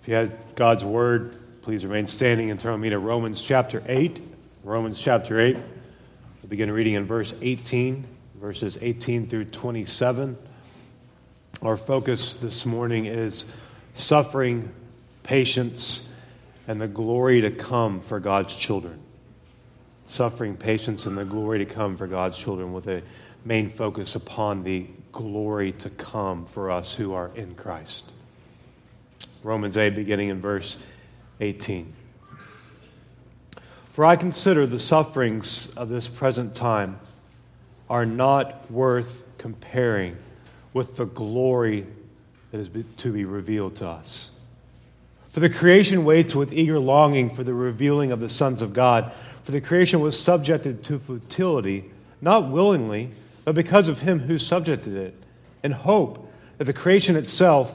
If you had God's word, please remain standing and turn me to Romans chapter 8. Romans chapter 8. We'll begin reading in verse 18, verses 18 through 27. Our focus this morning is suffering, patience, and the glory to come for God's children. Suffering, patience, and the glory to come for God's children, with a main focus upon the glory to come for us who are in Christ. Romans 8, beginning in verse 18. For I consider the sufferings of this present time are not worth comparing with the glory that is to be revealed to us. For the creation waits with eager longing for the revealing of the sons of God. For the creation was subjected to futility, not willingly, but because of him who subjected it, in hope that the creation itself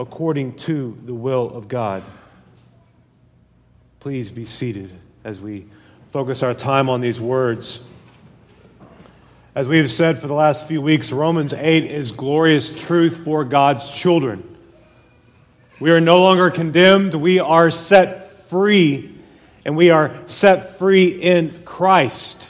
according to the will of God. Please be seated as we focus our time on these words. As we have said for the last few weeks, Romans 8 is glorious truth for God's children. We are no longer condemned, we are set free, and we are set free in Christ.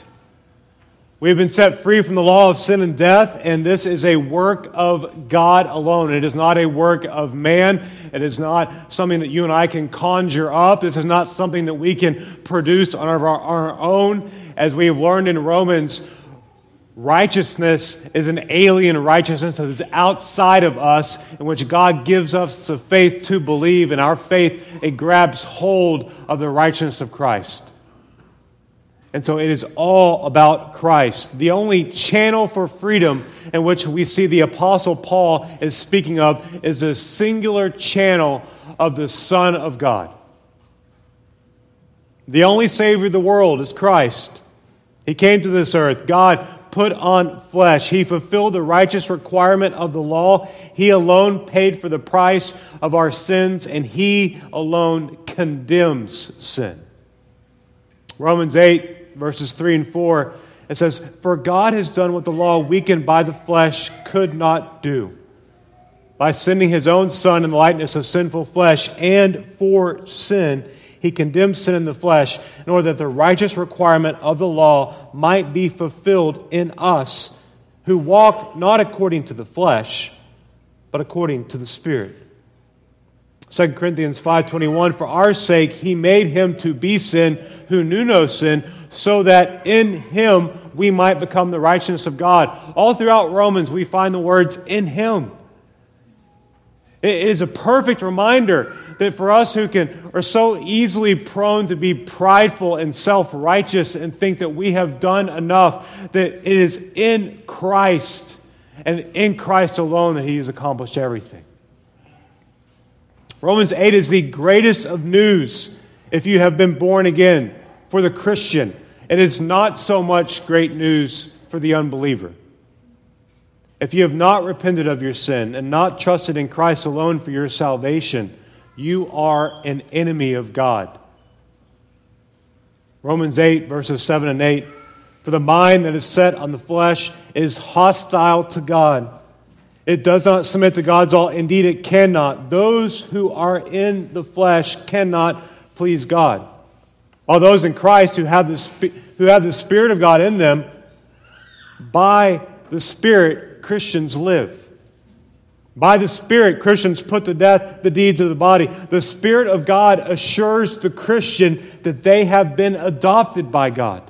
We have been set free from the law of sin and death, and this is a work of God alone. It is not a work of man. It is not something that you and I can conjure up. This is not something that we can produce on our, our own. As we have learned in Romans, righteousness is an alien righteousness that is outside of us, in which God gives us the faith to believe, and our faith, it grabs hold of the righteousness of Christ. And so it is all about Christ. The only channel for freedom in which we see the Apostle Paul is speaking of is a singular channel of the Son of God. The only Savior of the world is Christ. He came to this earth. God put on flesh. He fulfilled the righteous requirement of the law. He alone paid for the price of our sins, and He alone condemns sin. Romans 8 verses 3 and 4, it says, For God has done what the law, weakened by the flesh, could not do. By sending his own Son in the likeness of sinful flesh, and for sin, he condemned sin in the flesh, in order that the righteous requirement of the law might be fulfilled in us, who walk not according to the flesh, but according to the Spirit. 2 Corinthians 5:21 For our sake he made him to be sin who knew no sin so that in him we might become the righteousness of God. All throughout Romans we find the words in him. It is a perfect reminder that for us who can are so easily prone to be prideful and self-righteous and think that we have done enough that it is in Christ and in Christ alone that he has accomplished everything. Romans 8 is the greatest of news if you have been born again for the Christian. It is not so much great news for the unbeliever. If you have not repented of your sin and not trusted in Christ alone for your salvation, you are an enemy of God. Romans 8, verses 7 and 8 For the mind that is set on the flesh is hostile to God it does not submit to God's law. Indeed, it cannot. Those who are in the flesh cannot please God. All those in Christ who have the, who have the Spirit of God in them, by the Spirit, Christians live. By the Spirit, Christians put to death the deeds of the body. The Spirit of God assures the Christian that they have been adopted by God.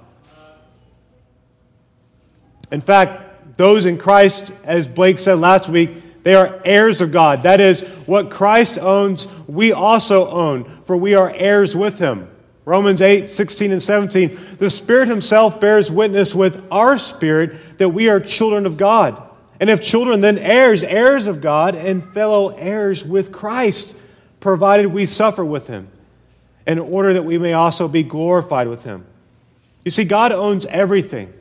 In fact, those in Christ, as Blake said last week, they are heirs of God. That is, what Christ owns, we also own, for we are heirs with him. Romans 8, 16, and 17. The Spirit Himself bears witness with our spirit that we are children of God. And if children, then heirs, heirs of God, and fellow heirs with Christ, provided we suffer with Him, in order that we may also be glorified with Him. You see, God owns everything.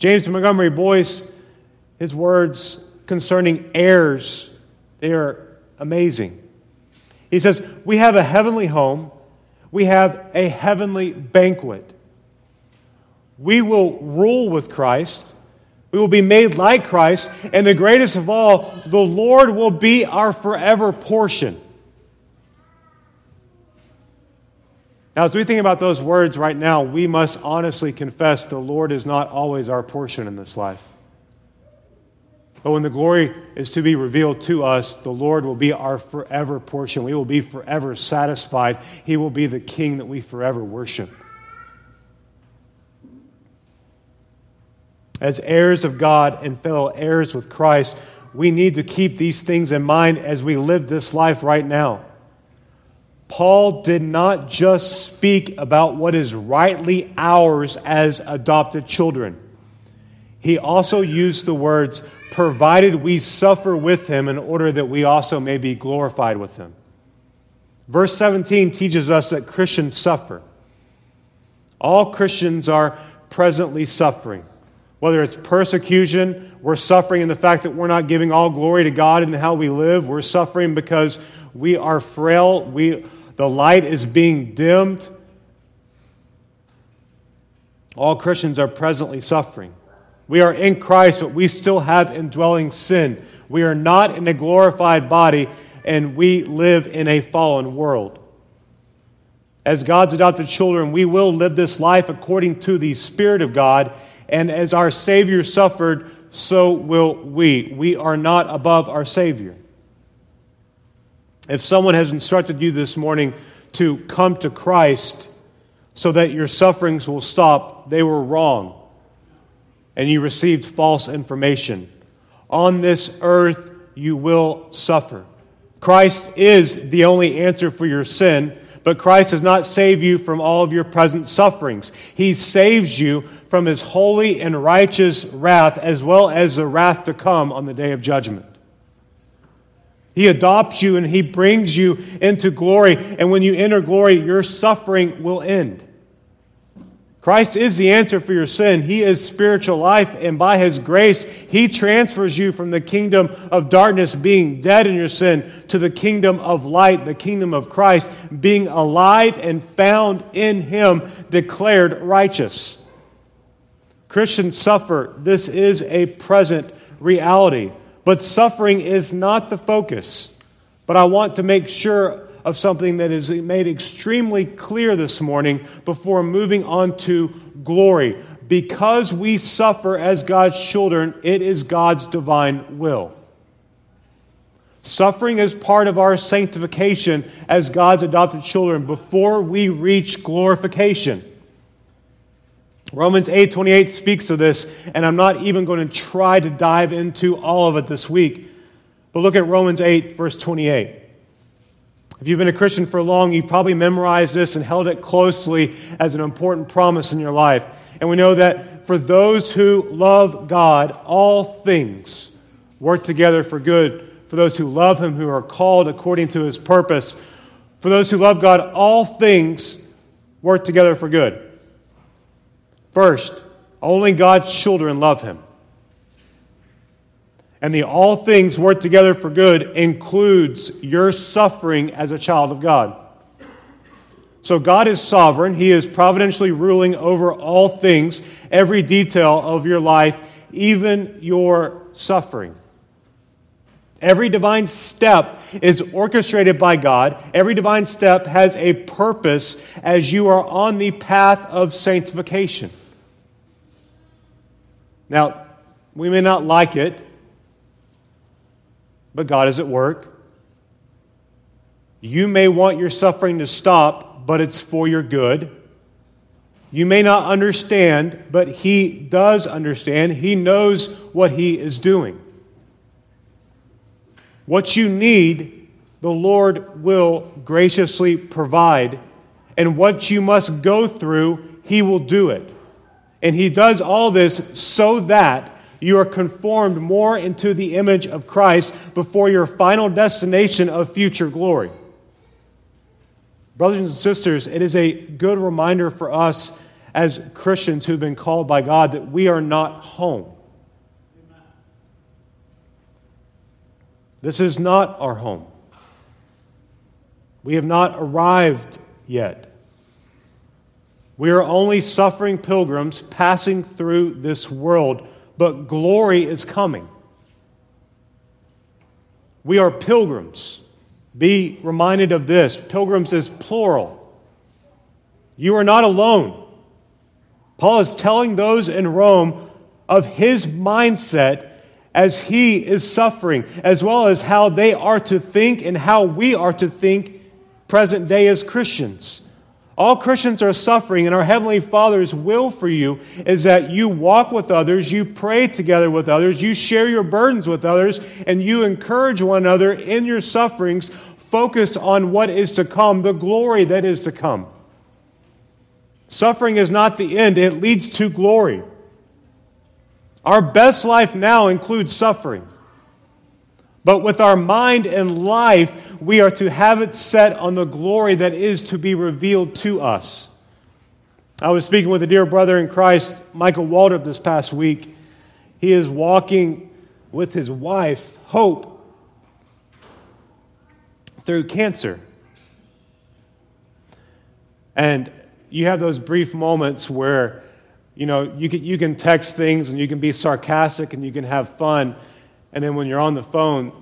James Montgomery Boice, his words concerning heirs, they are amazing. He says, We have a heavenly home we have a heavenly banquet. We will rule with Christ. We will be made like Christ. And the greatest of all, the Lord will be our forever portion. Now, as we think about those words right now, we must honestly confess the Lord is not always our portion in this life. But when the glory is to be revealed to us, the Lord will be our forever portion. We will be forever satisfied. He will be the King that we forever worship. As heirs of God and fellow heirs with Christ, we need to keep these things in mind as we live this life right now. Paul did not just speak about what is rightly ours as adopted children. He also used the words provided we suffer with him in order that we also may be glorified with him. Verse 17 teaches us that Christians suffer. All Christians are presently suffering. Whether it's persecution, we're suffering in the fact that we're not giving all glory to God in how we live. We're suffering because we are frail. We, the light is being dimmed. All Christians are presently suffering. We are in Christ, but we still have indwelling sin. We are not in a glorified body, and we live in a fallen world. As God's adopted children, we will live this life according to the Spirit of God, and as our Savior suffered, so will we. We are not above our Savior. If someone has instructed you this morning to come to Christ so that your sufferings will stop, they were wrong and you received false information. On this earth, you will suffer. Christ is the only answer for your sin, but Christ does not save you from all of your present sufferings. He saves you from his holy and righteous wrath, as well as the wrath to come on the day of judgment. He adopts you and he brings you into glory. And when you enter glory, your suffering will end. Christ is the answer for your sin. He is spiritual life, and by His grace, He transfers you from the kingdom of darkness, being dead in your sin, to the kingdom of light, the kingdom of Christ, being alive and found in Him, declared righteous. Christians suffer. This is a present reality. But suffering is not the focus. But I want to make sure of something that is made extremely clear this morning before moving on to glory. Because we suffer as God's children, it is God's divine will. Suffering is part of our sanctification as God's adopted children before we reach glorification. Romans 8:28 speaks of this, and I'm not even going to try to dive into all of it this week. But look at Romans 8 verse 28. If you've been a Christian for long, you've probably memorized this and held it closely as an important promise in your life. And we know that for those who love God, all things work together for good. For those who love Him, who are called according to His purpose. For those who love God, all things work together for good. First, only God's children love Him and the all things work together for good includes your suffering as a child of God. So God is sovereign. He is providentially ruling over all things, every detail of your life, even your suffering. Every divine step is orchestrated by God. Every divine step has a purpose as you are on the path of sanctification. Now, we may not like it, but God is at work. You may want your suffering to stop, but it's for your good. You may not understand, but He does understand. He knows what He is doing. What you need, the Lord will graciously provide. And what you must go through, He will do it. And He does all this so that you are conformed more into the image of Christ before your final destination of future glory. Brothers and sisters, it is a good reminder for us as Christians who've been called by God that we are not home. This is not our home. We have not arrived yet. We are only suffering pilgrims passing through this world, but glory is coming. We are pilgrims. Be reminded of this pilgrims is plural. You are not alone. Paul is telling those in Rome of his mindset as he is suffering, as well as how they are to think and how we are to think present day as Christians. All Christians are suffering, and our Heavenly Father's will for you is that you walk with others, you pray together with others, you share your burdens with others, and you encourage one another in your sufferings, focused on what is to come, the glory that is to come. Suffering is not the end, it leads to glory. Our best life now includes suffering. But with our mind and life, we are to have it set on the glory that is to be revealed to us. I was speaking with a dear brother in Christ, Michael Waldrop, this past week. He is walking with his wife, Hope, through cancer. And you have those brief moments where, you know, you can, you can text things and you can be sarcastic and you can have fun. And then when you're on the phone,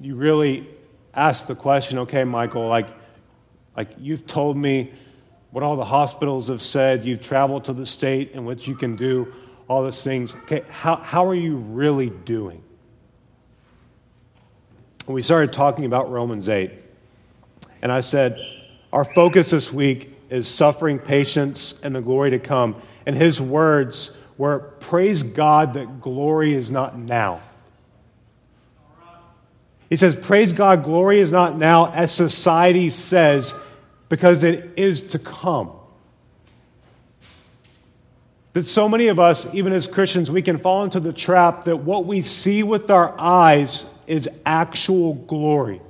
you really ask the question, okay, Michael, like, like you've told me what all the hospitals have said, you've traveled to the state and what you can do all those things. Okay, how, how are you really doing? We started talking about Romans 8. And I said, our focus this week is suffering, patience, and the glory to come. And his words were, Praise God that glory is not now. He says, Praise God, glory is not now, as society says, because it is to come. That so many of us, even as Christians, we can fall into the trap that what we see with our eyes is actual glory.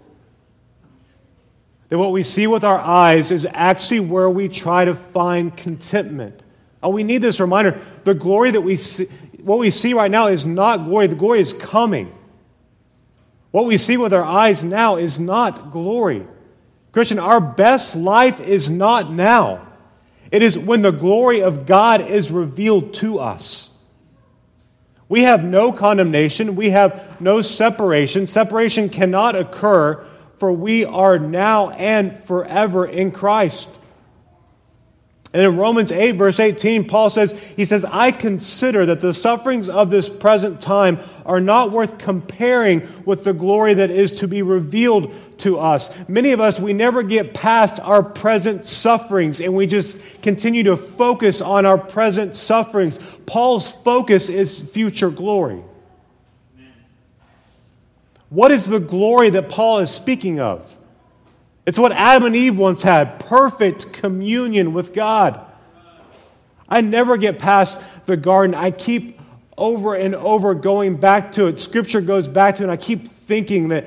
That what we see with our eyes is actually where we try to find contentment. Oh, we need this reminder. The glory that we see, what we see right now is not glory, the glory is coming. What we see with our eyes now is not glory. Christian, our best life is not now. It is when the glory of God is revealed to us. We have no condemnation. We have no separation. Separation cannot occur, for we are now and forever in Christ. And in Romans 8, verse 18, Paul says, He says, I consider that the sufferings of this present time are not worth comparing with the glory that is to be revealed to us. Many of us, we never get past our present sufferings and we just continue to focus on our present sufferings. Paul's focus is future glory. What is the glory that Paul is speaking of? It's what Adam and Eve once had perfect communion with God. I never get past the garden. I keep over and over going back to it. Scripture goes back to it, and I keep thinking that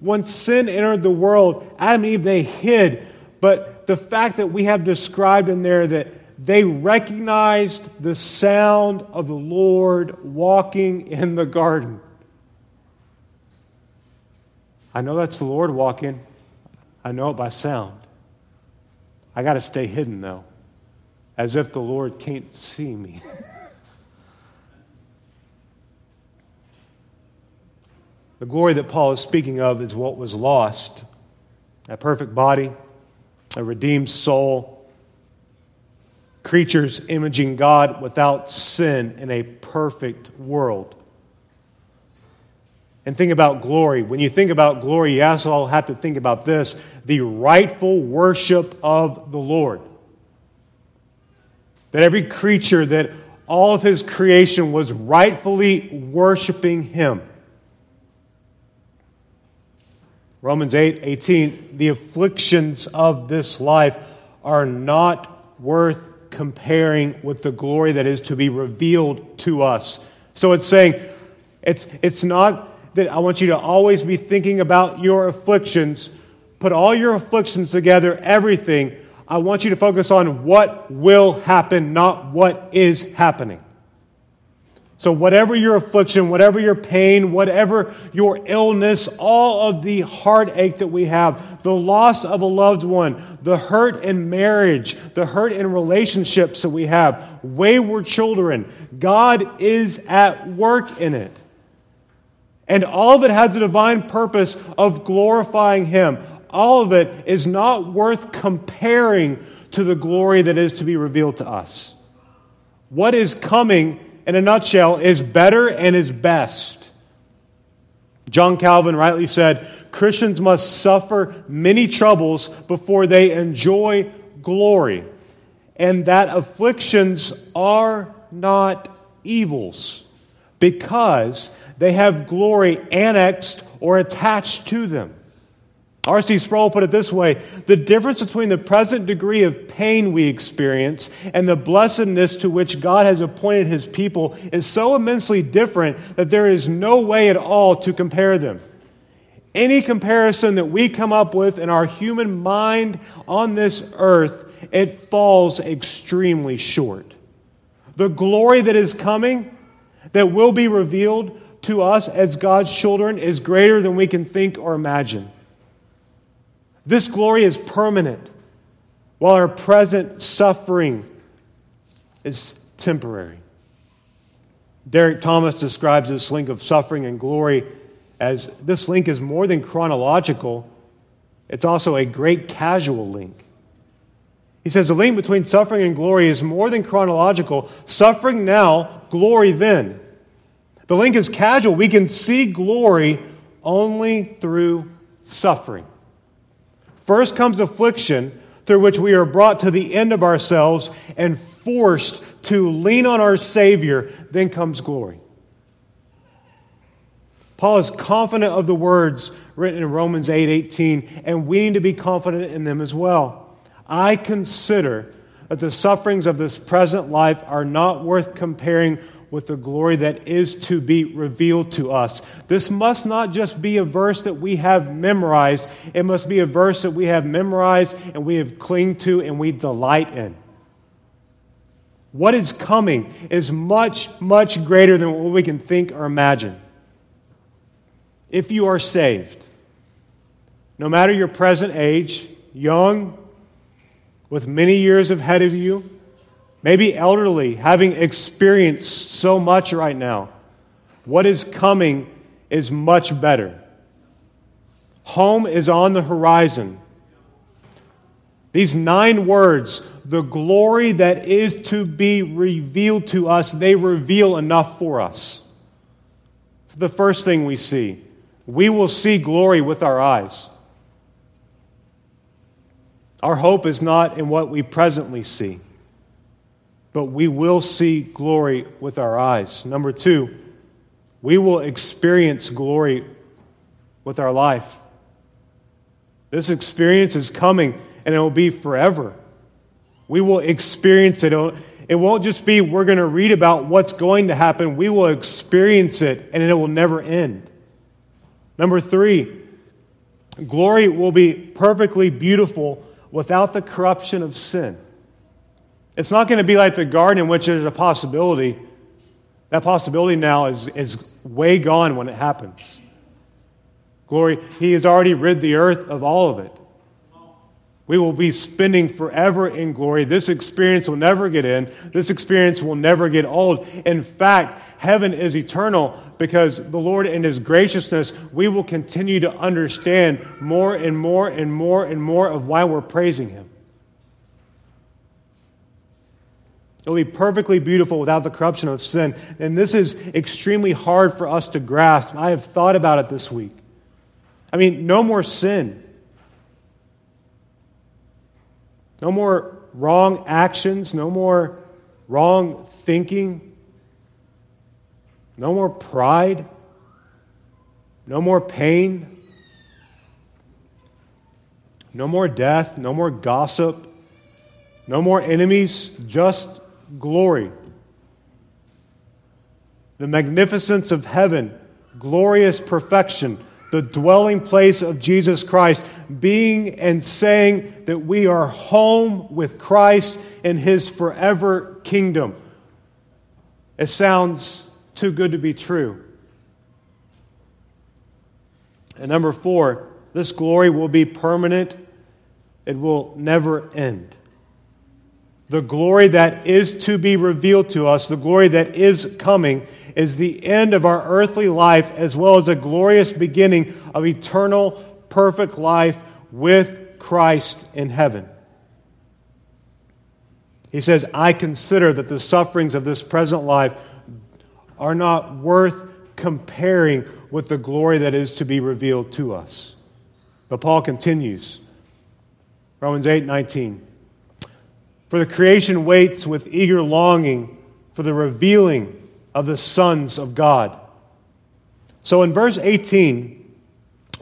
when sin entered the world, Adam and Eve, they hid. But the fact that we have described in there that they recognized the sound of the Lord walking in the garden. I know that's the Lord walking. I know it by sound. I got to stay hidden, though, as if the Lord can't see me. the glory that Paul is speaking of is what was lost a perfect body, a redeemed soul, creatures imaging God without sin in a perfect world. And think about glory. When you think about glory, you also have to think about this the rightful worship of the Lord. That every creature, that all of his creation was rightfully worshiping him. Romans 8 18, the afflictions of this life are not worth comparing with the glory that is to be revealed to us. So it's saying, it's, it's not that I want you to always be thinking about your afflictions. Put all your afflictions together, everything. I want you to focus on what will happen, not what is happening. So, whatever your affliction, whatever your pain, whatever your illness, all of the heartache that we have, the loss of a loved one, the hurt in marriage, the hurt in relationships that we have, wayward children, God is at work in it. And all it has a divine purpose of glorifying Him. All of it is not worth comparing to the glory that is to be revealed to us. What is coming, in a nutshell, is better and is best. John Calvin rightly said Christians must suffer many troubles before they enjoy glory, and that afflictions are not evils because they have glory annexed or attached to them. R.C. Sproul put it this way The difference between the present degree of pain we experience and the blessedness to which God has appointed his people is so immensely different that there is no way at all to compare them. Any comparison that we come up with in our human mind on this earth, it falls extremely short. The glory that is coming, that will be revealed, to us as God's children is greater than we can think or imagine. This glory is permanent, while our present suffering is temporary. Derek Thomas describes this link of suffering and glory as this link is more than chronological, it's also a great casual link. He says the link between suffering and glory is more than chronological. Suffering now, glory then. The link is casual. We can see glory only through suffering. First comes affliction, through which we are brought to the end of ourselves and forced to lean on our Savior. Then comes glory. Paul is confident of the words written in Romans 8 18, and we need to be confident in them as well. I consider that the sufferings of this present life are not worth comparing with the glory that is to be revealed to us. This must not just be a verse that we have memorized, it must be a verse that we have memorized and we have clinged to and we delight in. What is coming is much, much greater than what we can think or imagine. If you are saved, no matter your present age, young, with many years ahead of you, maybe elderly, having experienced so much right now. What is coming is much better. Home is on the horizon. These nine words, the glory that is to be revealed to us, they reveal enough for us. The first thing we see, we will see glory with our eyes. Our hope is not in what we presently see but we will see glory with our eyes. Number two, we will experience glory with our life. This experience is coming and it will be forever. We will experience it. It won't just be we're going to read about what's going to happen. We will experience it and it will never end. Number three, glory will be perfectly beautiful without the corruption of sin. It's not going to be like the garden in which there's a possibility. That possibility now is, is way gone when it happens. Glory, He has already rid the earth of all of it. We will be spending forever in glory. This experience will never get in. This experience will never get old. In fact, heaven is eternal because the Lord, in His graciousness, we will continue to understand more and more and more and more of why we're praising Him. It will be perfectly beautiful without the corruption of sin. And this is extremely hard for us to grasp. I have thought about it this week. I mean, no more sin. No more wrong actions. No more wrong thinking. No more pride. No more pain. No more death. No more gossip. No more enemies. Just glory. The magnificence of heaven, glorious perfection, the dwelling place of Jesus Christ, being and saying that we are home with Christ in his forever kingdom. It sounds too good to be true. And number four, this glory will be permanent, it will never end the glory that is to be revealed to us, the glory that is coming, is the end of our earthly life as well as a glorious beginning of eternal, perfect life with Christ in heaven. He says, I consider that the sufferings of this present life are not worth comparing with the glory that is to be revealed to us. But Paul continues. Romans 8 19. For the creation waits with eager longing for the revealing of the sons of God. So in verse 18,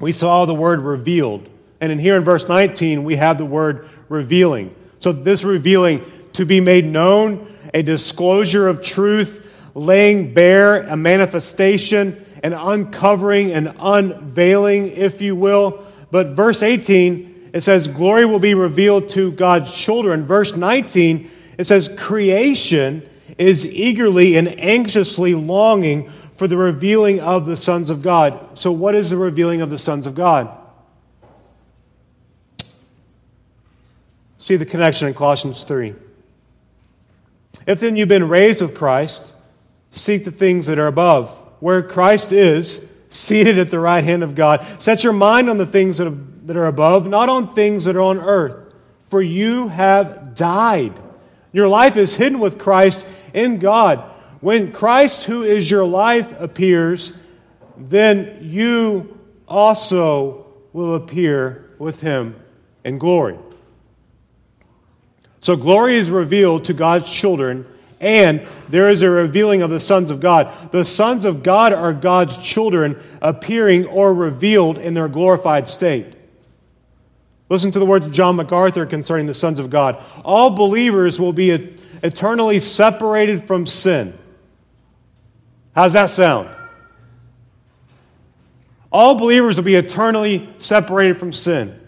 we saw the word revealed. And in here in verse 19, we have the word revealing. So this revealing to be made known, a disclosure of truth, laying bare, a manifestation, an uncovering, an unveiling, if you will. But verse 18 it says, Glory will be revealed to God's children. Verse 19, it says, Creation is eagerly and anxiously longing for the revealing of the sons of God. So, what is the revealing of the sons of God? See the connection in Colossians 3. If then you've been raised with Christ, seek the things that are above, where Christ is, seated at the right hand of God. Set your mind on the things that that are above, not on things that are on earth. For you have died. Your life is hidden with Christ in God. When Christ, who is your life, appears, then you also will appear with him in glory. So, glory is revealed to God's children, and there is a revealing of the sons of God. The sons of God are God's children appearing or revealed in their glorified state. Listen to the words of John MacArthur concerning the sons of God. All believers will be eternally separated from sin. How's that sound? All believers will be eternally separated from sin.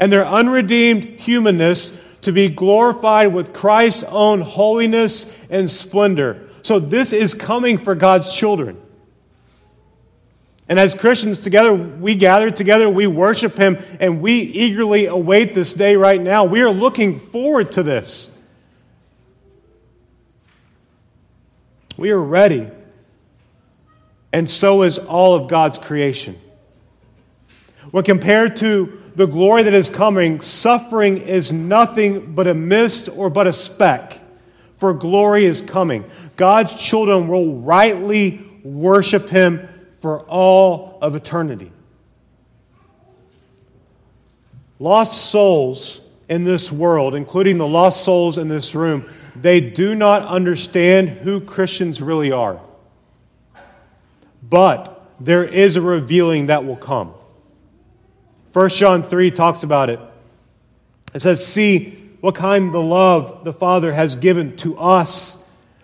And their unredeemed humanness to be glorified with Christ's own holiness and splendor. So, this is coming for God's children. And as Christians together, we gather together, we worship Him, and we eagerly await this day right now. We are looking forward to this. We are ready. And so is all of God's creation. When compared to the glory that is coming, suffering is nothing but a mist or but a speck, for glory is coming. God's children will rightly worship Him for all of eternity. Lost souls in this world, including the lost souls in this room, they do not understand who Christians really are. But there is a revealing that will come. 1 John 3 talks about it. It says, See what kind the love the Father has given to us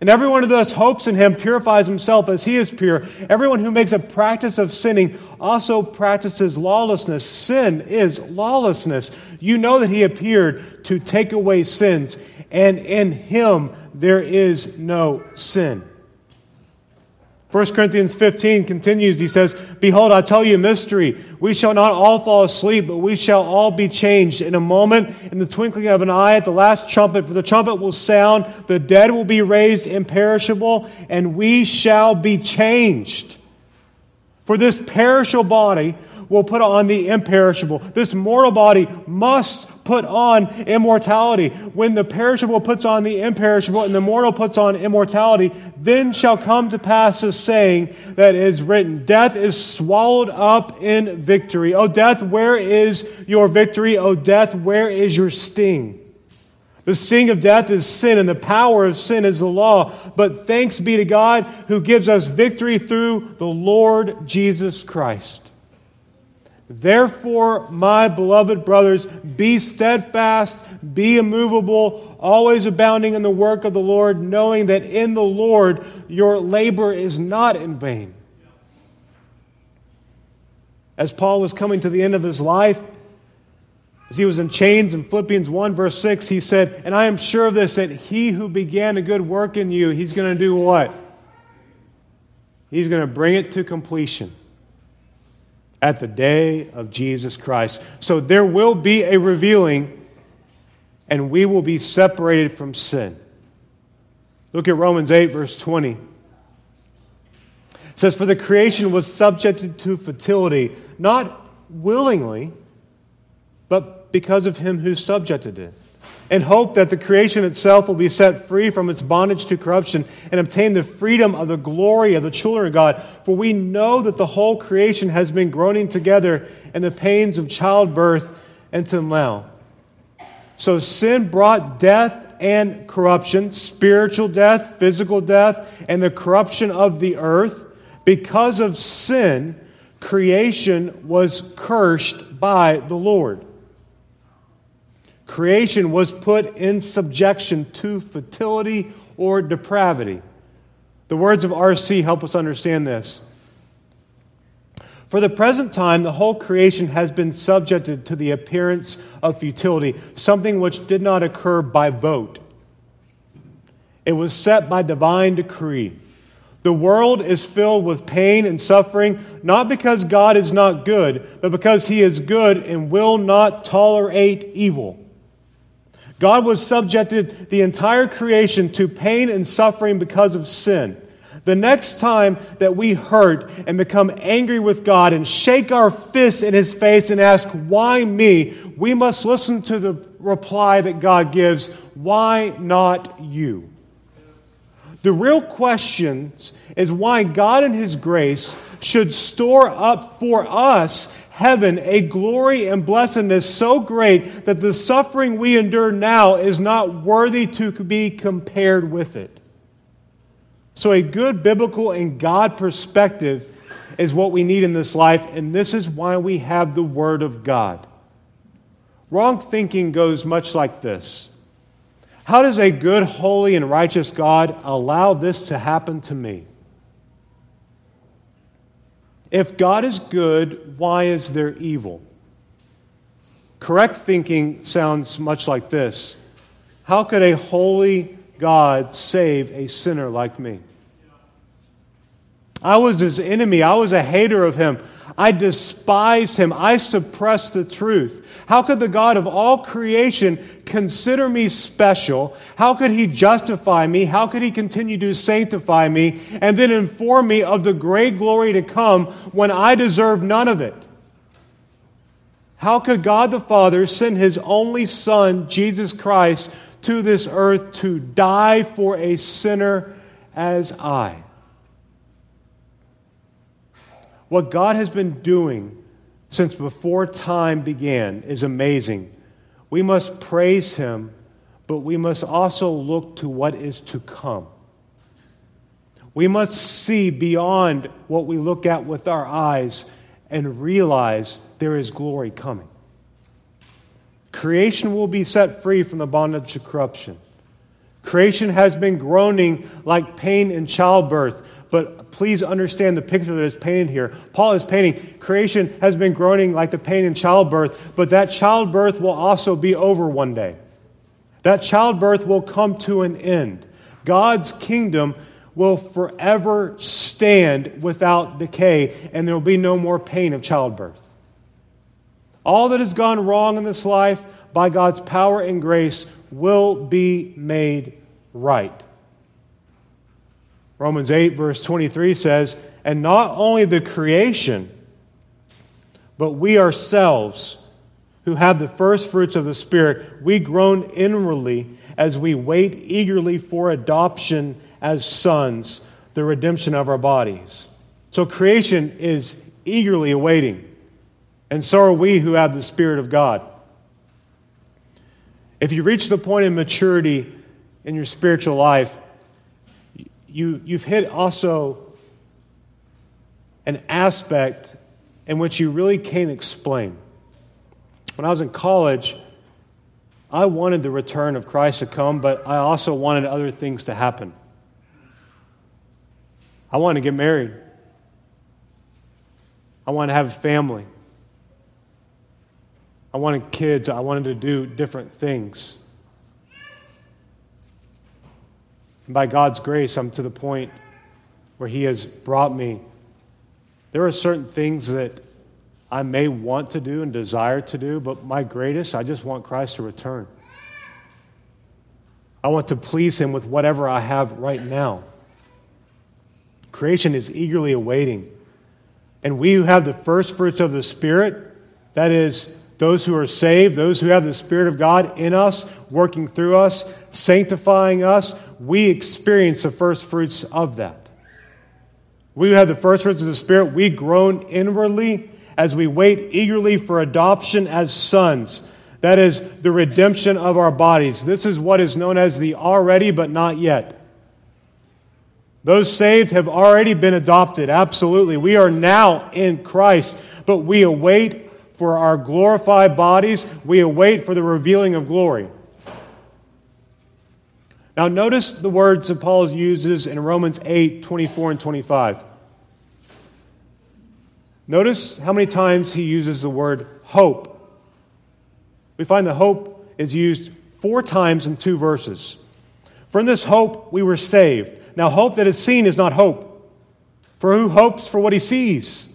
And everyone who thus hopes in him purifies himself as he is pure. Everyone who makes a practice of sinning also practices lawlessness. Sin is lawlessness. You know that he appeared to take away sins, and in him there is no sin. 1 Corinthians 15 continues. He says, Behold, I tell you a mystery. We shall not all fall asleep, but we shall all be changed in a moment, in the twinkling of an eye, at the last trumpet. For the trumpet will sound, the dead will be raised imperishable, and we shall be changed. For this perishable body will put on the imperishable. This mortal body must put on immortality. When the perishable puts on the imperishable and the mortal puts on immortality, then shall come to pass a saying that is written Death is swallowed up in victory. O death, where is your victory? O death, where is your sting? The sting of death is sin, and the power of sin is the law. But thanks be to God who gives us victory through the Lord Jesus Christ. Therefore, my beloved brothers, be steadfast, be immovable, always abounding in the work of the Lord, knowing that in the Lord your labor is not in vain. As Paul was coming to the end of his life, as he was in chains in Philippians 1, verse 6, he said, And I am sure of this, that he who began a good work in you, he's going to do what? He's going to bring it to completion at the day of Jesus Christ. So there will be a revealing, and we will be separated from sin. Look at Romans 8, verse 20. It says, For the creation was subjected to fertility, not willingly, but because of him who subjected it and hope that the creation itself will be set free from its bondage to corruption and obtain the freedom of the glory of the children of God. For we know that the whole creation has been groaning together in the pains of childbirth until now. So sin brought death and corruption, spiritual death, physical death, and the corruption of the earth. Because of sin, creation was cursed by the Lord. Creation was put in subjection to fertility or depravity. The words of R.C. help us understand this. For the present time, the whole creation has been subjected to the appearance of futility, something which did not occur by vote. It was set by divine decree. The world is filled with pain and suffering, not because God is not good, but because He is good and will not tolerate evil. God was subjected the entire creation to pain and suffering because of sin. The next time that we hurt and become angry with God and shake our fists in his face and ask, Why me? we must listen to the reply that God gives, Why not you? The real question is why God in his grace should store up for us heaven a glory and blessedness so great that the suffering we endure now is not worthy to be compared with it. So, a good biblical and God perspective is what we need in this life, and this is why we have the Word of God. Wrong thinking goes much like this How does a good, holy, and righteous God allow this to happen to me? If God is good, why is there evil? Correct thinking sounds much like this How could a holy God save a sinner like me? I was his enemy. I was a hater of him. I despised him. I suppressed the truth. How could the God of all creation consider me special? How could he justify me? How could he continue to sanctify me and then inform me of the great glory to come when I deserve none of it? How could God the Father send his only Son, Jesus Christ, to this earth to die for a sinner as I? What God has been doing since before time began is amazing. We must praise Him, but we must also look to what is to come. We must see beyond what we look at with our eyes and realize there is glory coming. Creation will be set free from the bondage of corruption. Creation has been groaning like pain in childbirth, but please understand the picture that is painted here. Paul is painting creation has been groaning like the pain in childbirth, but that childbirth will also be over one day. That childbirth will come to an end. God's kingdom will forever stand without decay, and there will be no more pain of childbirth. All that has gone wrong in this life, by God's power and grace, will be made right. Romans 8, verse 23 says, And not only the creation, but we ourselves, who have the first fruits of the Spirit, we groan inwardly as we wait eagerly for adoption as sons, the redemption of our bodies. So creation is eagerly awaiting, and so are we who have the Spirit of God. If you reach the point of maturity in your spiritual life, you, you've hit also an aspect in which you really can't explain. When I was in college, I wanted the return of Christ to come, but I also wanted other things to happen. I wanted to get married. I wanted to have a family. I wanted kids. I wanted to do different things. And by God's grace, I'm to the point where He has brought me. There are certain things that I may want to do and desire to do, but my greatest, I just want Christ to return. I want to please Him with whatever I have right now. Creation is eagerly awaiting. And we who have the first fruits of the Spirit, that is, those who are saved, those who have the Spirit of God in us, working through us, sanctifying us, we experience the first fruits of that. We have the first fruits of the Spirit, we groan inwardly as we wait eagerly for adoption as sons. That is the redemption of our bodies. This is what is known as the already but not yet. Those saved have already been adopted, absolutely. We are now in Christ, but we await for our glorified bodies. We await for the revealing of glory. Now, notice the words that Paul uses in Romans 8 24 and 25. Notice how many times he uses the word hope. We find the hope is used four times in two verses. For in this hope we were saved. Now, hope that is seen is not hope. For who hopes for what he sees?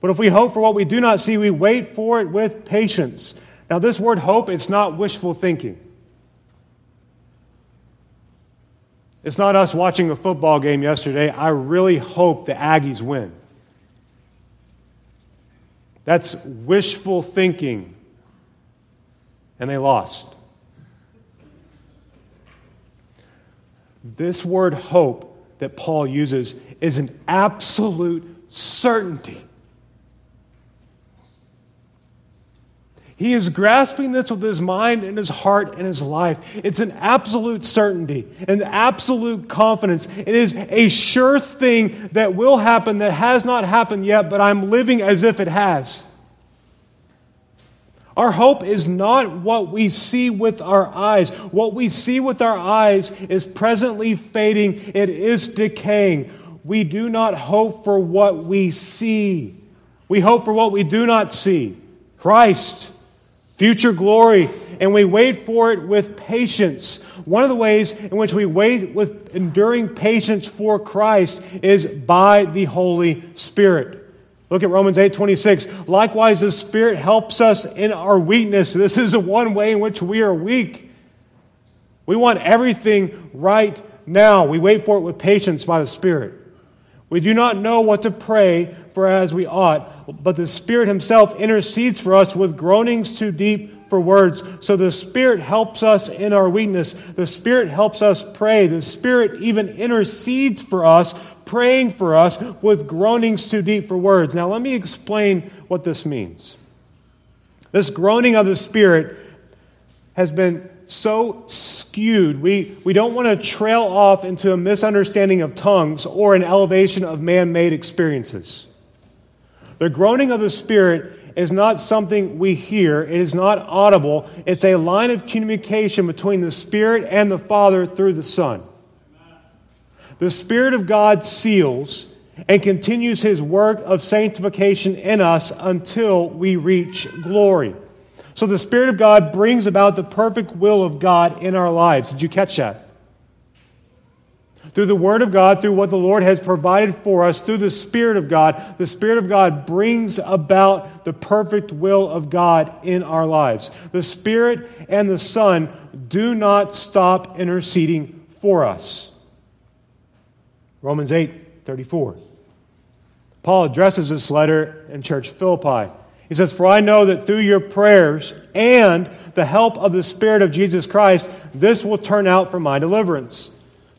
But if we hope for what we do not see, we wait for it with patience. Now, this word hope, it's not wishful thinking. It's not us watching a football game yesterday. I really hope the Aggies win. That's wishful thinking. And they lost. This word hope that Paul uses is an absolute certainty. He is grasping this with his mind and his heart and his life. It's an absolute certainty, an absolute confidence. It is a sure thing that will happen that has not happened yet, but I'm living as if it has. Our hope is not what we see with our eyes. What we see with our eyes is presently fading, it is decaying. We do not hope for what we see, we hope for what we do not see Christ, future glory, and we wait for it with patience. One of the ways in which we wait with enduring patience for Christ is by the Holy Spirit. Look at Romans 8 26. Likewise, the Spirit helps us in our weakness. This is the one way in which we are weak. We want everything right now. We wait for it with patience by the Spirit. We do not know what to pray for as we ought, but the Spirit Himself intercedes for us with groanings too deep for words. So the Spirit helps us in our weakness. The Spirit helps us pray. The Spirit even intercedes for us praying for us with groanings too deep for words. Now, let me explain what this means. This groaning of the Spirit has been so skewed. We, we don't want to trail off into a misunderstanding of tongues or an elevation of man made experiences. The groaning of the Spirit is not something we hear, it is not audible. It's a line of communication between the Spirit and the Father through the Son the Spirit of God seals and continues his work of sanctification in us until we reach glory. So the Spirit of God brings about the perfect will of God in our lives. Did you catch that? Through the Word of God, through what the Lord has provided for us, through the Spirit of God, the Spirit of God brings about the perfect will of God in our lives. The Spirit and the Son do not stop interceding for us. Romans 8 34. Paul addresses this letter in church Philippi. He says, For I know that through your prayers and the help of the Spirit of Jesus Christ, this will turn out for my deliverance.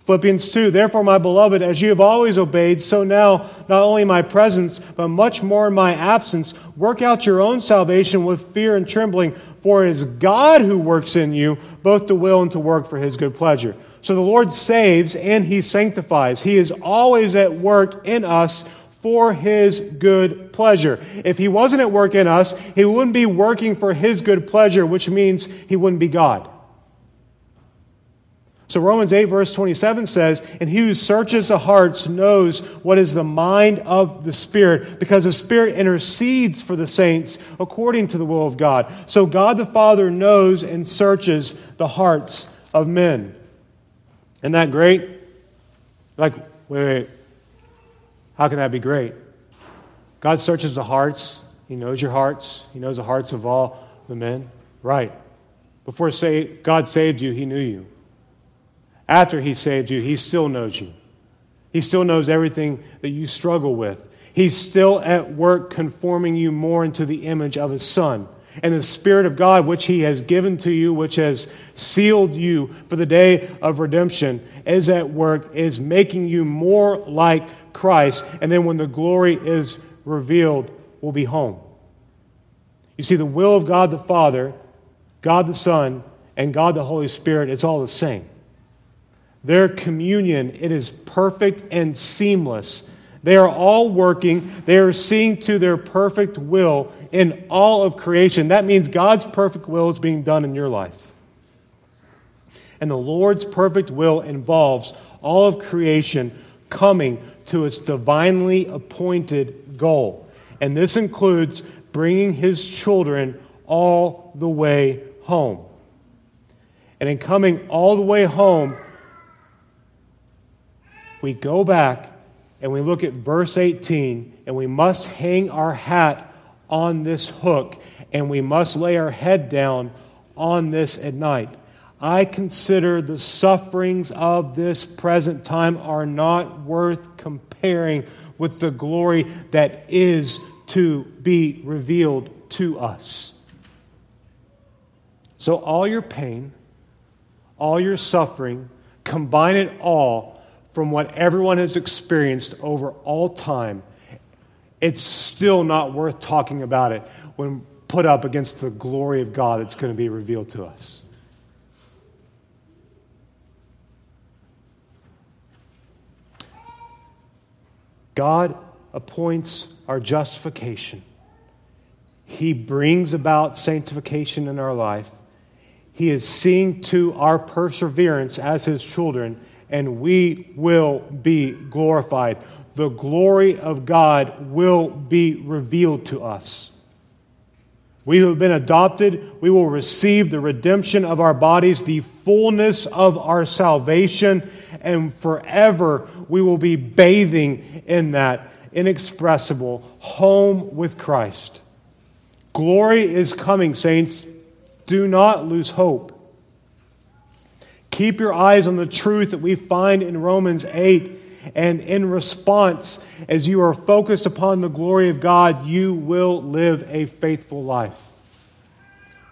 Philippians 2 Therefore, my beloved, as you have always obeyed, so now, not only in my presence, but much more in my absence, work out your own salvation with fear and trembling, for it is God who works in you, both to will and to work for his good pleasure. So the Lord saves and he sanctifies. He is always at work in us for his good pleasure. If he wasn't at work in us, he wouldn't be working for his good pleasure, which means he wouldn't be God. So Romans 8, verse 27 says, And he who searches the hearts knows what is the mind of the Spirit, because the Spirit intercedes for the saints according to the will of God. So God the Father knows and searches the hearts of men. Isn't that great? Like, wait, wait. How can that be great? God searches the hearts. He knows your hearts. He knows the hearts of all the men. Right. Before say, God saved you, He knew you. After He saved you, He still knows you. He still knows everything that you struggle with. He's still at work conforming you more into the image of His Son. And the Spirit of God, which He has given to you, which has sealed you for the day of redemption, is at work, is making you more like Christ. And then when the glory is revealed, we'll be home. You see, the will of God the Father, God the Son, and God the Holy Spirit, it's all the same. Their communion, it is perfect and seamless. They are all working. They are seeing to their perfect will in all of creation. That means God's perfect will is being done in your life. And the Lord's perfect will involves all of creation coming to its divinely appointed goal. And this includes bringing his children all the way home. And in coming all the way home, we go back and we look at verse 18, and we must hang our hat on this hook, and we must lay our head down on this at night. I consider the sufferings of this present time are not worth comparing with the glory that is to be revealed to us. So, all your pain, all your suffering, combine it all from what everyone has experienced over all time, it's still not worth talking about it when put up against the glory of God that's going to be revealed to us. God appoints our justification. He brings about sanctification in our life. He is seeing to our perseverance as His children and we will be glorified. The glory of God will be revealed to us. We who have been adopted, we will receive the redemption of our bodies, the fullness of our salvation, and forever we will be bathing in that inexpressible home with Christ. Glory is coming, saints. Do not lose hope. Keep your eyes on the truth that we find in Romans 8. And in response, as you are focused upon the glory of God, you will live a faithful life.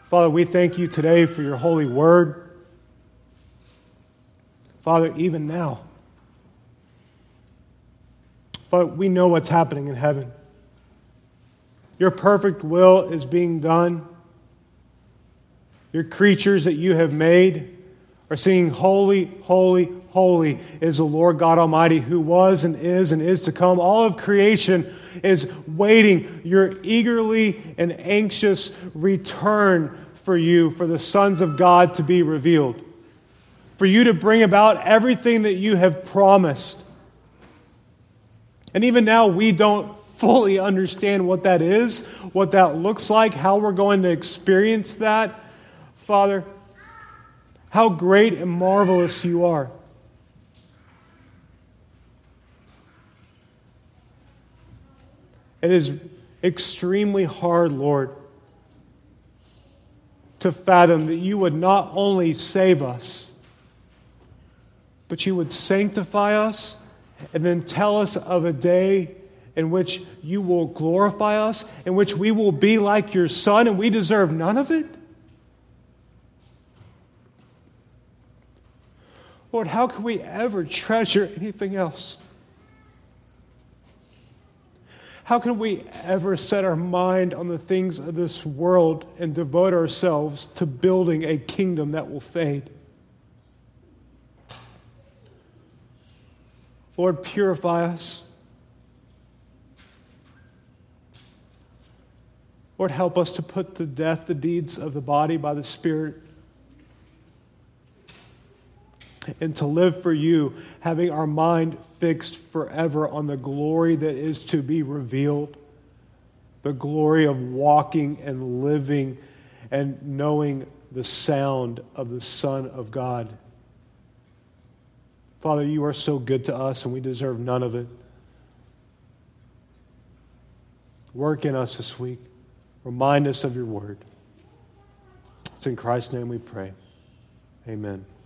Father, we thank you today for your holy word. Father, even now, Father, we know what's happening in heaven. Your perfect will is being done. Your creatures that you have made are singing, Holy, Holy, Holy is the Lord God Almighty who was and is and is to come. All of creation is waiting your eagerly and anxious return for you, for the sons of God to be revealed, for you to bring about everything that you have promised. And even now, we don't fully understand what that is, what that looks like, how we're going to experience that. Father, how great and marvelous you are. It is extremely hard, Lord, to fathom that you would not only save us, but you would sanctify us and then tell us of a day in which you will glorify us, in which we will be like your Son, and we deserve none of it? Lord, how can we ever treasure anything else? How can we ever set our mind on the things of this world and devote ourselves to building a kingdom that will fade? Lord, purify us. Lord, help us to put to death the deeds of the body by the Spirit and to live for you, having our mind fixed forever on the glory that is to be revealed, the glory of walking and living and knowing the sound of the Son of God. Father, you are so good to us, and we deserve none of it. Work in us this week. Remind us of your word. It's in Christ's name we pray. Amen.